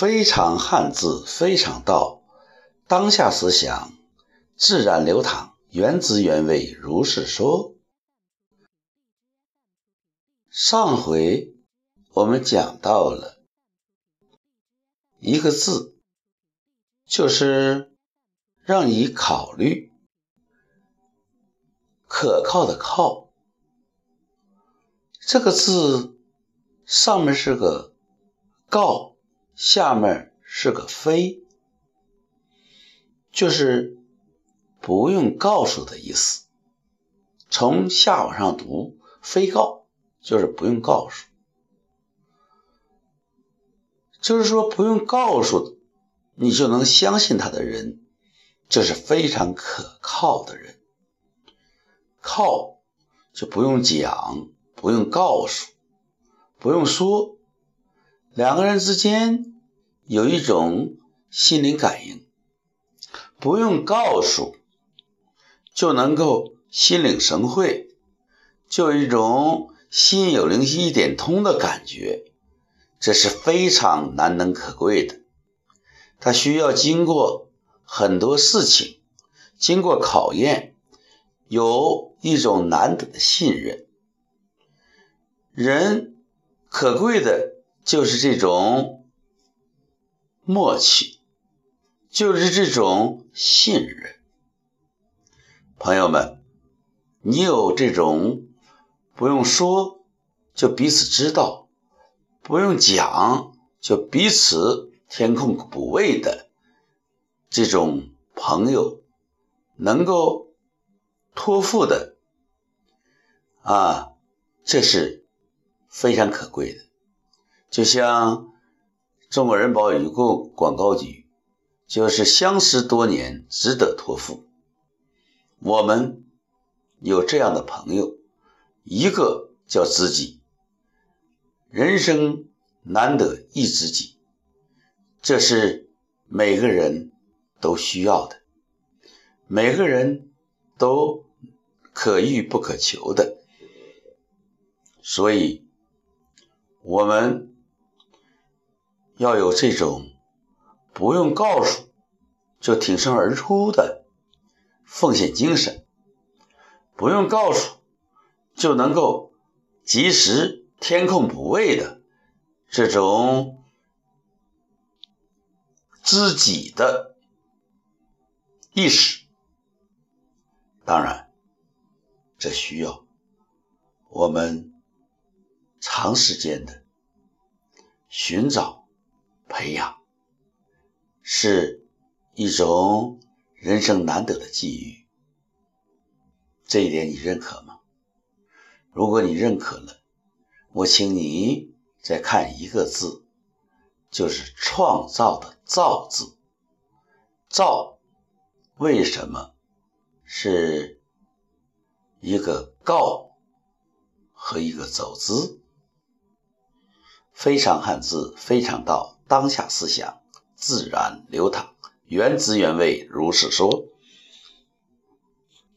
非常汉字，非常道，当下思想自然流淌，原汁原味，如是说。上回我们讲到了一个字，就是让你考虑，可靠的靠，这个字上面是个告。下面是个非，就是不用告诉的意思。从下往上读，非告就是不用告诉，就是说不用告诉，你就能相信他的人，这是非常可靠的人。靠就不用讲，不用告诉，不用说，两个人之间。有一种心灵感应，不用告诉，就能够心领神会，就有一种心有灵犀一点通的感觉，这是非常难能可贵的。它需要经过很多事情，经过考验，有一种难得的信任。人可贵的就是这种。默契就是这种信任，朋友们，你有这种不用说就彼此知道，不用讲就彼此填空补位的这种朋友，能够托付的啊，这是非常可贵的，就像。中国人保有个广告语，就是相识多年，值得托付。我们有这样的朋友，一个叫知己，人生难得一知己，这是每个人都需要的，每个人都可遇不可求的，所以，我们。要有这种不用告诉就挺身而出的奉献精神，不用告诉就能够及时填空补位的这种知己的意识。当然，这需要我们长时间的寻找。培养是一种人生难得的机遇，这一点你认可吗？如果你认可了，我请你再看一个字，就是“创造”的“造”字。造为什么是一个告和一个走字？非常汉字，非常道。当下思想自然流淌，原汁原味，如是说。